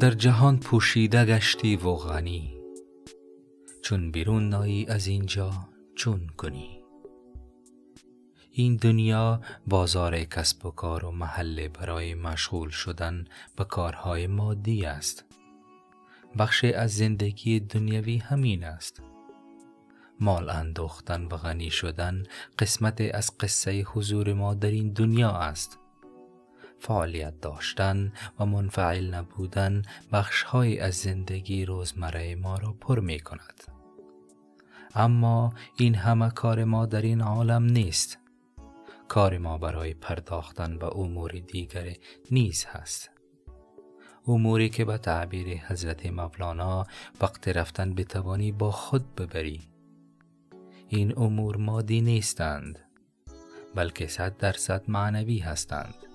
در جهان پوشیده گشتی و غنی. چون بیرون نایی از اینجا چون کنی. این دنیا بازار کسب و کار و محل برای مشغول شدن به کارهای مادی است. بخش از زندگی دنیوی همین است. مال اندوختن و غنی شدن قسمت از قصه حضور ما در این دنیا است. فعالیت داشتن و منفعل نبودن بخشهایی از زندگی روزمره ما را پر می کند. اما این همه کار ما در این عالم نیست. کار ما برای پرداختن به امور دیگر نیز هست. اموری که به تعبیر حضرت مولانا وقت رفتن بتوانی با خود ببری. این امور مادی نیستند بلکه صد درصد معنوی هستند.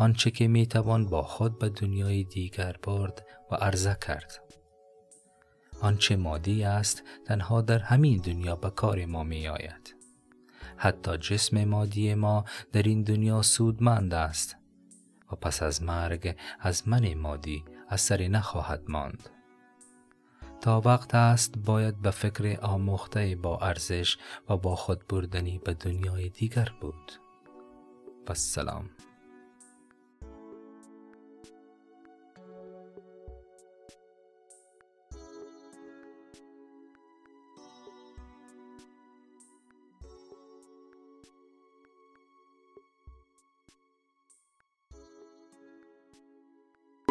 آنچه که می توان با خود به دنیای دیگر برد و عرضه کرد. آنچه مادی است تنها در همین دنیا به کار ما می آید حتی جسم مادی ما در این دنیا سودمند است و پس از مرگ از من مادی اثری نخواهد ماند. تا وقت است باید به فکر آموخته با ارزش و با خود بردنی به دنیای دیگر بود. و سلام